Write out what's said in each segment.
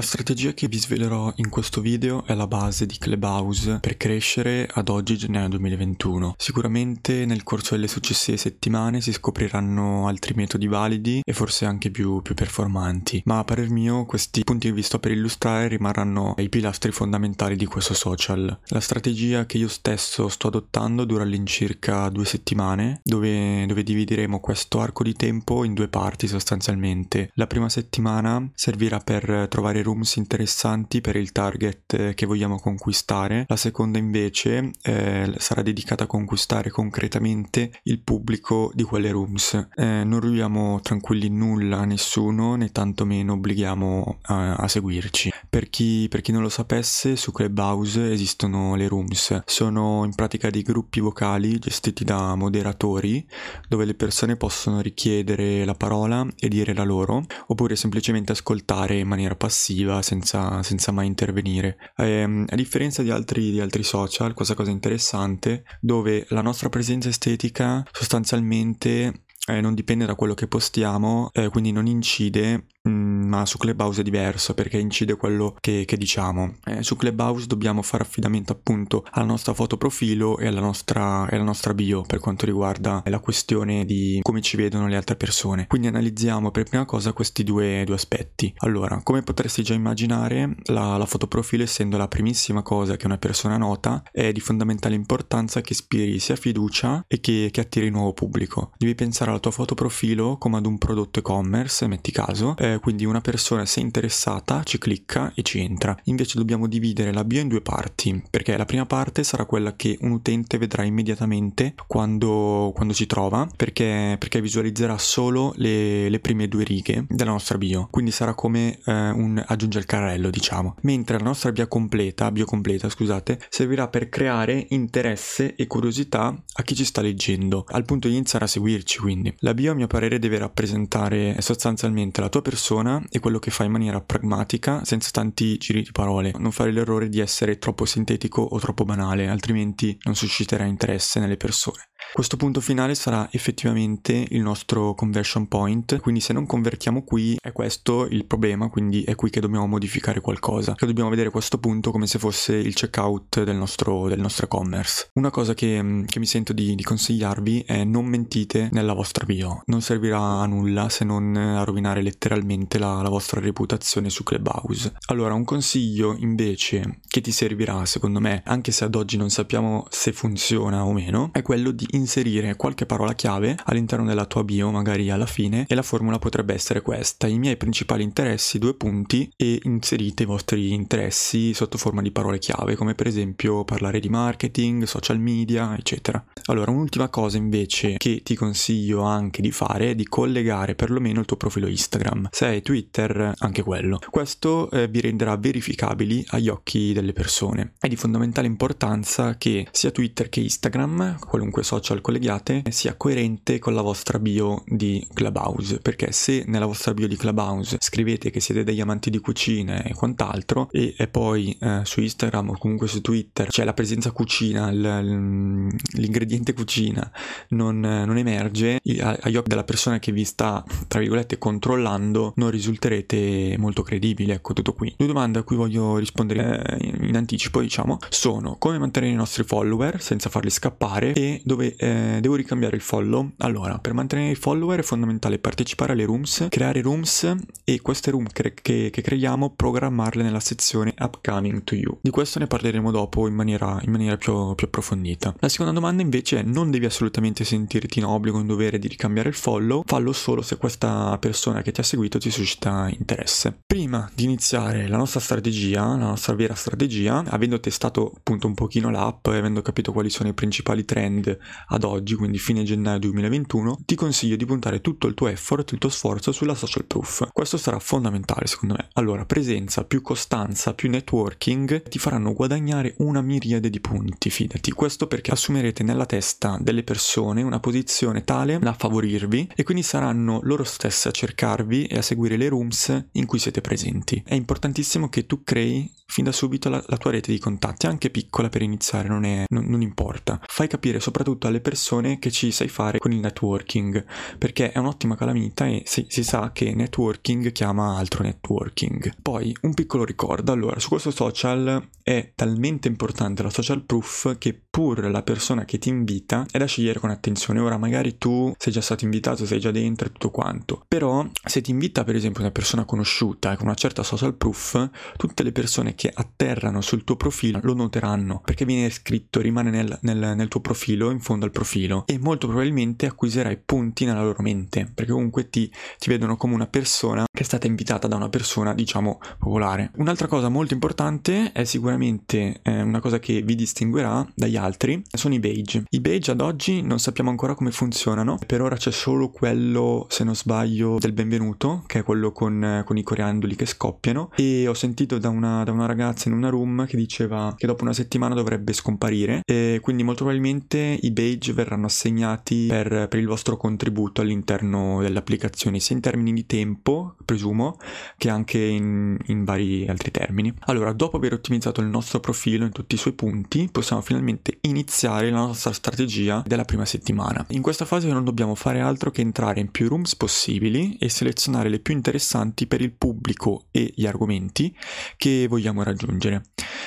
La strategia che vi svelerò in questo video è la base di Clubhouse per crescere ad oggi gennaio 2021. Sicuramente nel corso delle successive settimane si scopriranno altri metodi validi e forse anche più, più performanti, ma a parer mio questi punti che vi sto per illustrare rimarranno i pilastri fondamentali di questo social. La strategia che io stesso sto adottando dura all'incirca due settimane, dove, dove divideremo questo arco di tempo in due parti sostanzialmente. La prima settimana servirà per trovare rooms interessanti per il target eh, che vogliamo conquistare. La seconda invece eh, sarà dedicata a conquistare concretamente il pubblico di quelle rooms. Eh, non rubiamo tranquilli nulla a nessuno né tantomeno obblighiamo a, a seguirci. Per chi, per chi non lo sapesse, su Clubhouse esistono le rooms. Sono in pratica dei gruppi vocali gestiti da moderatori dove le persone possono richiedere la parola e dire la loro oppure semplicemente ascoltare in maniera passiva passiva senza, senza mai intervenire. Eh, a differenza di altri, di altri social, questa cosa interessante, dove la nostra presenza estetica sostanzialmente eh, non dipende da quello che postiamo, eh, quindi non incide Mm, ma su Clubhouse è diverso perché incide quello che, che diciamo. Eh, su Clubhouse dobbiamo fare affidamento appunto alla nostra foto profilo e alla nostra, e alla nostra bio per quanto riguarda la questione di come ci vedono le altre persone. Quindi analizziamo per prima cosa questi due, due aspetti. Allora, come potresti già immaginare, la, la foto profilo essendo la primissima cosa che una persona nota è di fondamentale importanza che ispiri sia fiducia e che, che attiri nuovo pubblico. Devi pensare alla tua foto profilo come ad un prodotto e-commerce, metti caso, eh, quindi una persona se interessata ci clicca e ci entra. Invece dobbiamo dividere la bio in due parti, perché la prima parte sarà quella che un utente vedrà immediatamente quando, quando ci trova, perché, perché visualizzerà solo le, le, prime due righe della nostra bio, quindi sarà come eh, un aggiunge al carrello, diciamo. Mentre la nostra bio completa, bio completa, scusate, servirà per creare interesse e curiosità a chi ci sta leggendo, al punto di iniziare a seguirci, quindi. La bio a mio parere deve rappresentare sostanzialmente la tua persona persona e quello che fa in maniera pragmatica, senza tanti giri di parole. Non fare l'errore di essere troppo sintetico o troppo banale, altrimenti non susciterà interesse nelle persone. Questo punto finale sarà effettivamente il nostro conversion point, quindi se non convertiamo qui è questo il problema, quindi è qui che dobbiamo modificare qualcosa, che dobbiamo vedere questo punto come se fosse il checkout del nostro, del nostro e-commerce. Una cosa che, che mi sento di, di, consigliarvi è non mentite nella vostra bio, non servirà a nulla se non a rovinare letteralmente la, la vostra reputazione su Clubhouse. Allora, un consiglio invece che ti servirà secondo me, anche se ad oggi non sappiamo se funziona o meno, è quello di inserire qualche parola chiave all'interno della tua bio, magari alla fine, e la formula potrebbe essere questa: i miei principali interessi, due punti, e inserite i vostri interessi sotto forma di parole chiave, come per esempio parlare di marketing, social media, eccetera. Allora, un'ultima cosa invece che ti consiglio anche di fare è di collegare perlomeno il tuo profilo Instagram. Se hai Twitter, anche quello. Questo eh, vi renderà verificabili agli occhi delle persone. È di fondamentale importanza che sia Twitter che Instagram, qualunque social collegate sia coerente con la vostra bio di Clubhouse, perché se nella vostra bio di Clubhouse scrivete che siete degli amanti di cucina e quant'altro e, poi eh, su Instagram o comunque su Twitter c'è la presenza cucina, l, l'ingrediente cucina non, non emerge, agli occhi della persona che vi sta, tra virgolette, controllando, non risulterete molto credibili, ecco tutto qui. Due domande a cui voglio rispondere eh, in anticipo, diciamo, sono come mantenere i nostri follower senza farli scappare e dove eh, devo ricambiare il follow. Allora, per mantenere i follower è fondamentale partecipare alle rooms, creare rooms e queste room cre- che, che, creiamo programmarle nella sezione Upcoming to You. Di questo ne parleremo dopo in maniera, in maniera più, più, approfondita. La seconda domanda invece è non devi assolutamente sentirti in obbligo, in dovere di ricambiare il follow, fallo solo se questa persona che ti ha seguito ti suscita interesse. Prima di iniziare la nostra strategia, la nostra vera strategia, avendo testato appunto un pochino l'app e avendo capito quali sono i principali trend ad oggi, quindi fine gennaio 2021, ti consiglio di puntare tutto il tuo effort, il tuo sforzo sulla social proof. Questo sarà fondamentale secondo me. Allora, presenza, più costanza, più networking ti faranno guadagnare una miriade di punti, fidati. Questo perché assumerete nella testa delle persone una posizione tale da favorirvi e quindi saranno loro stesse a cercarvi e a seguire le rooms in cui siete presenti. È importantissimo che tu crei fin da subito la, la tua rete di contatti, anche piccola per iniziare, non, è, non, non importa. Fai capire soprattutto alle persone che ci sai fare con il networking, perché è un'ottima calamita e si, si sa che networking chiama altro networking. Poi un piccolo ricordo, allora su questo social è talmente importante la social proof che pur la persona che ti invita è da scegliere con attenzione. Ora magari tu sei già stato invitato, sei già dentro e tutto quanto, però se ti invita per esempio una persona conosciuta con una certa social proof, tutte le persone che atterrano sul tuo profilo lo noteranno perché viene scritto, rimane nel, nel, nel tuo profilo, in fondo al profilo e molto probabilmente acquisirai punti nella loro mente perché comunque ti, ti vedono come una persona che è stata invitata da una persona diciamo popolare. Un'altra cosa molto importante è sicuramente eh, una cosa che vi distinguerà dagli altri sono i badge. I badge ad oggi non sappiamo ancora come funzionano, per ora c'è solo quello, se non sbaglio, del benvenuto, che è quello con, con i coriandoli che scoppiano e ho sentito da una, da una, ragazza in una room che diceva che dopo una settimana dovrebbe scomparire e quindi molto probabilmente i badge verranno assegnati per, per il vostro contributo all'interno dell'applicazione, sia in termini di tempo, presumo, che anche in, in vari altri termini. Allora, dopo aver ottimizzato il nostro profilo in tutti i suoi punti, possiamo finalmente iniziare la nostra strategia della prima settimana. In questa fase non dobbiamo fare altro che entrare in più rooms possibili e selezionare le più interessanti per il pubblico e gli argomenti che vogliamo raggiungere.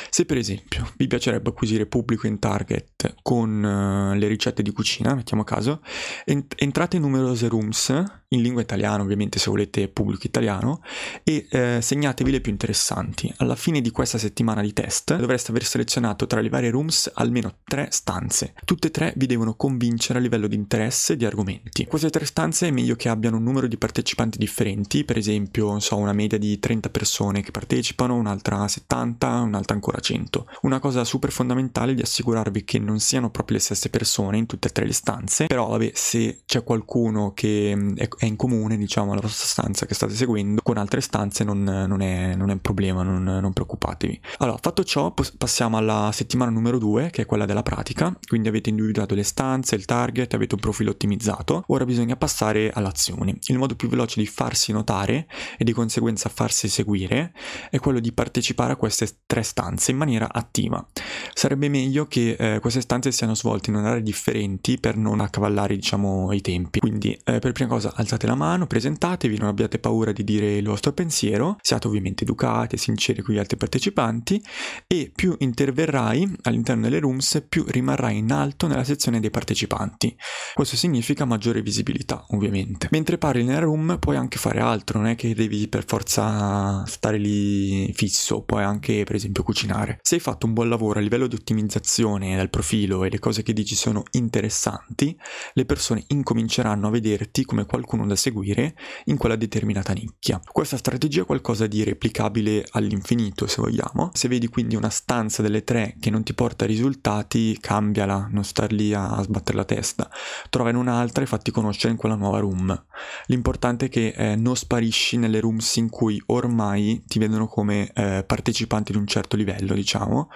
Se per esempio vi piacerebbe acquisire pubblico in target con uh, le ricette di cucina, mettiamo caso, ent- entrate in numerose rooms in lingua italiana, ovviamente se volete pubblico italiano, e eh, segnatevi le più interessanti. Alla fine di questa settimana di test dovreste aver selezionato tra le varie rooms almeno tre stanze. Tutte e tre vi devono convincere a livello di interesse e di argomenti. Queste tre stanze è meglio che abbiano un numero di partecipanti differenti, per esempio, non so, una media di 30 persone che partecipano, un'altra 70, un'altra ancora 100. Una cosa super fondamentale è di assicurarvi che non siano proprio le stesse persone in tutte e tre le stanze, però vabbè, se c'è qualcuno che mm, è in comune, diciamo, la vostra stanza che state seguendo, con altre stanze non, non, è, non è, un problema, non, non, preoccupatevi. Allora, fatto ciò, passiamo alla settimana numero 2, che è quella della pratica, quindi avete individuato le stanze, il target, avete un profilo ottimizzato, ora bisogna passare all'azione. Il modo più veloce di farsi notare e di conseguenza farsi seguire è quello di partecipare a queste tre stanze in maniera attiva. Sarebbe meglio che eh, queste stanze siano svolte in orari differenti per non accavallare, diciamo, i tempi. Quindi, eh, per prima cosa, alzate la mano, presentatevi, non abbiate paura di dire il vostro pensiero, siate ovviamente educati e sinceri con gli altri partecipanti e più interverrai all'interno delle rooms, più rimarrai in alto nella sezione dei partecipanti. Questo significa maggiore visibilità, ovviamente. Mentre parli nella room puoi anche fare altro, non è che devi per forza stare lì fisso, puoi anche per esempio cucinare. Se hai fatto un buon lavoro a livello di ottimizzazione del profilo e le cose che dici sono interessanti, le persone incominceranno a vederti come qualcuno da seguire in quella determinata nicchia. Questa strategia è qualcosa di replicabile all'infinito se vogliamo. Se vedi quindi una stanza delle tre che non ti porta risultati, cambiala, non star lì a sbattere la testa. Trova in un'altra e fatti conoscere in quella nuova room. L'importante è che eh, non sparisci nelle rooms in cui ormai ti vedono come eh, partecipanti di un certo livello, diciamo.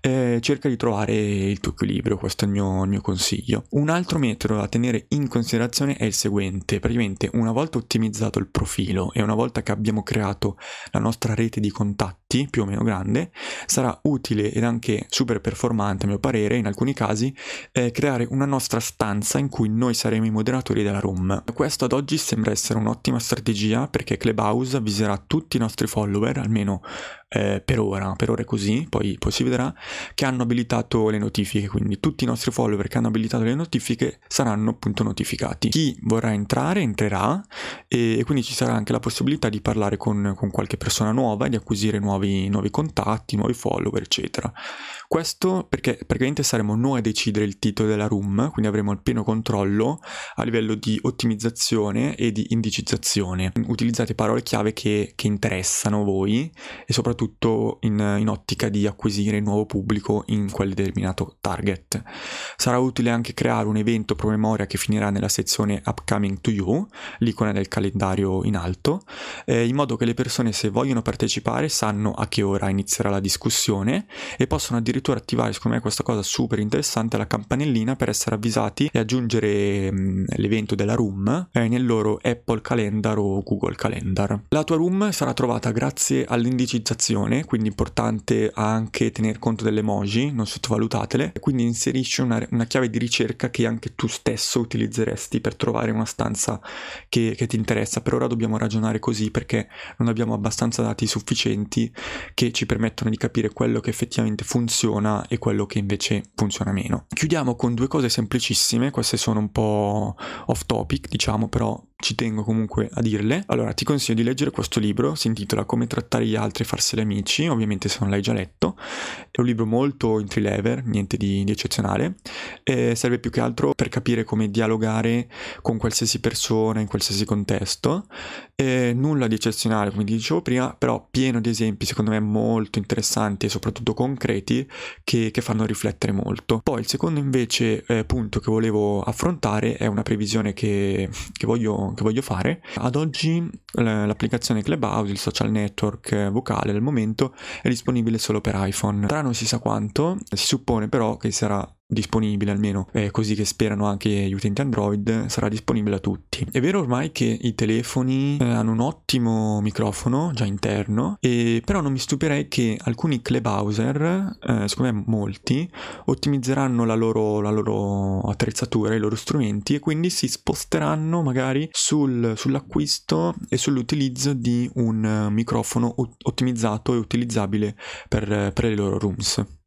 Eh, cerca di trovare il tuo equilibrio, questo è il mio, il mio consiglio. Un altro metodo da tenere in considerazione è il seguente. Praticamente praticamente una volta ottimizzato il profilo e una volta che abbiamo creato la nostra rete di contatti più o meno grande, sarà utile ed anche super performante a mio parere in alcuni casi eh, creare una nostra stanza in cui noi saremo i moderatori della room. Questo ad oggi sembra essere un'ottima strategia perché Clubhouse avviserà tutti i nostri follower, almeno eh, per ora, per ora è così, poi, poi, si vedrà, che hanno abilitato le notifiche, quindi tutti i nostri follower che hanno abilitato le notifiche saranno appunto notificati. Chi vorrà entrare entrerà e, e quindi ci sarà anche la possibilità di parlare con, con qualche persona nuova, di acquisire nuovi, nuovi contatti, nuovi follower, eccetera. Questo perché praticamente saremo noi a decidere il titolo della room, quindi avremo il pieno controllo a livello di ottimizzazione e di indicizzazione. Utilizzate parole chiave che, che interessano voi e soprattutto in, in, ottica di acquisire nuovo pubblico in quel determinato target. Sarà utile anche creare un evento promemoria che finirà nella sezione Upcoming to You, l'icona del calendario in alto, eh, in modo che le persone se vogliono partecipare sanno a che ora inizierà la discussione e possono addirittura attivare, secondo me questa cosa super interessante, la campanellina per essere avvisati e aggiungere mh, mm, l'evento della room eh, nel loro Apple Calendar o Google Calendar. La tua room sarà trovata grazie all'indicizzazione, quindi importante anche tener conto delle emoji, non sottovalutatele, quindi inserisci una, una chiave di ricerca che anche tu stesso utilizzeresti per trovare una stanza che, che ti interessa. Per ora dobbiamo ragionare così perché non abbiamo abbastanza dati sufficienti che ci permettono di capire quello che effettivamente funziona e quello che invece funziona meno. Chiudiamo con due cose semplicissime, queste sono un po' off topic, diciamo, però ci tengo comunque a dirle. Allora, ti consiglio di leggere questo libro, si intitola Come trattare gli altri e farseli amici, ovviamente se non l'hai già letto. È un libro molto entry level, niente di, di eccezionale. E serve più che altro per capire come dialogare con qualsiasi persona in qualsiasi contesto. E nulla di eccezionale, come ti dicevo prima, però pieno di esempi, secondo me molto interessanti e soprattutto concreti che, che fanno riflettere molto. Poi il secondo invece eh, punto che volevo affrontare è una previsione che, che voglio che voglio fare. Ad oggi l'applicazione Clubhouse, il social network vocale al momento, è disponibile solo per iPhone. Tra non si sa quanto, si suppone però che sarà disponibile almeno è così che sperano anche gli utenti Android sarà disponibile a tutti. È vero ormai che i telefoni eh, hanno un ottimo microfono già interno e però non mi stupirei che alcuni clubhouser eh, secondo me molti ottimizzeranno la loro, la loro attrezzatura i loro strumenti e quindi si sposteranno magari sul, sull'acquisto e sull'utilizzo di un microfono ottimizzato e utilizzabile per, per le loro rooms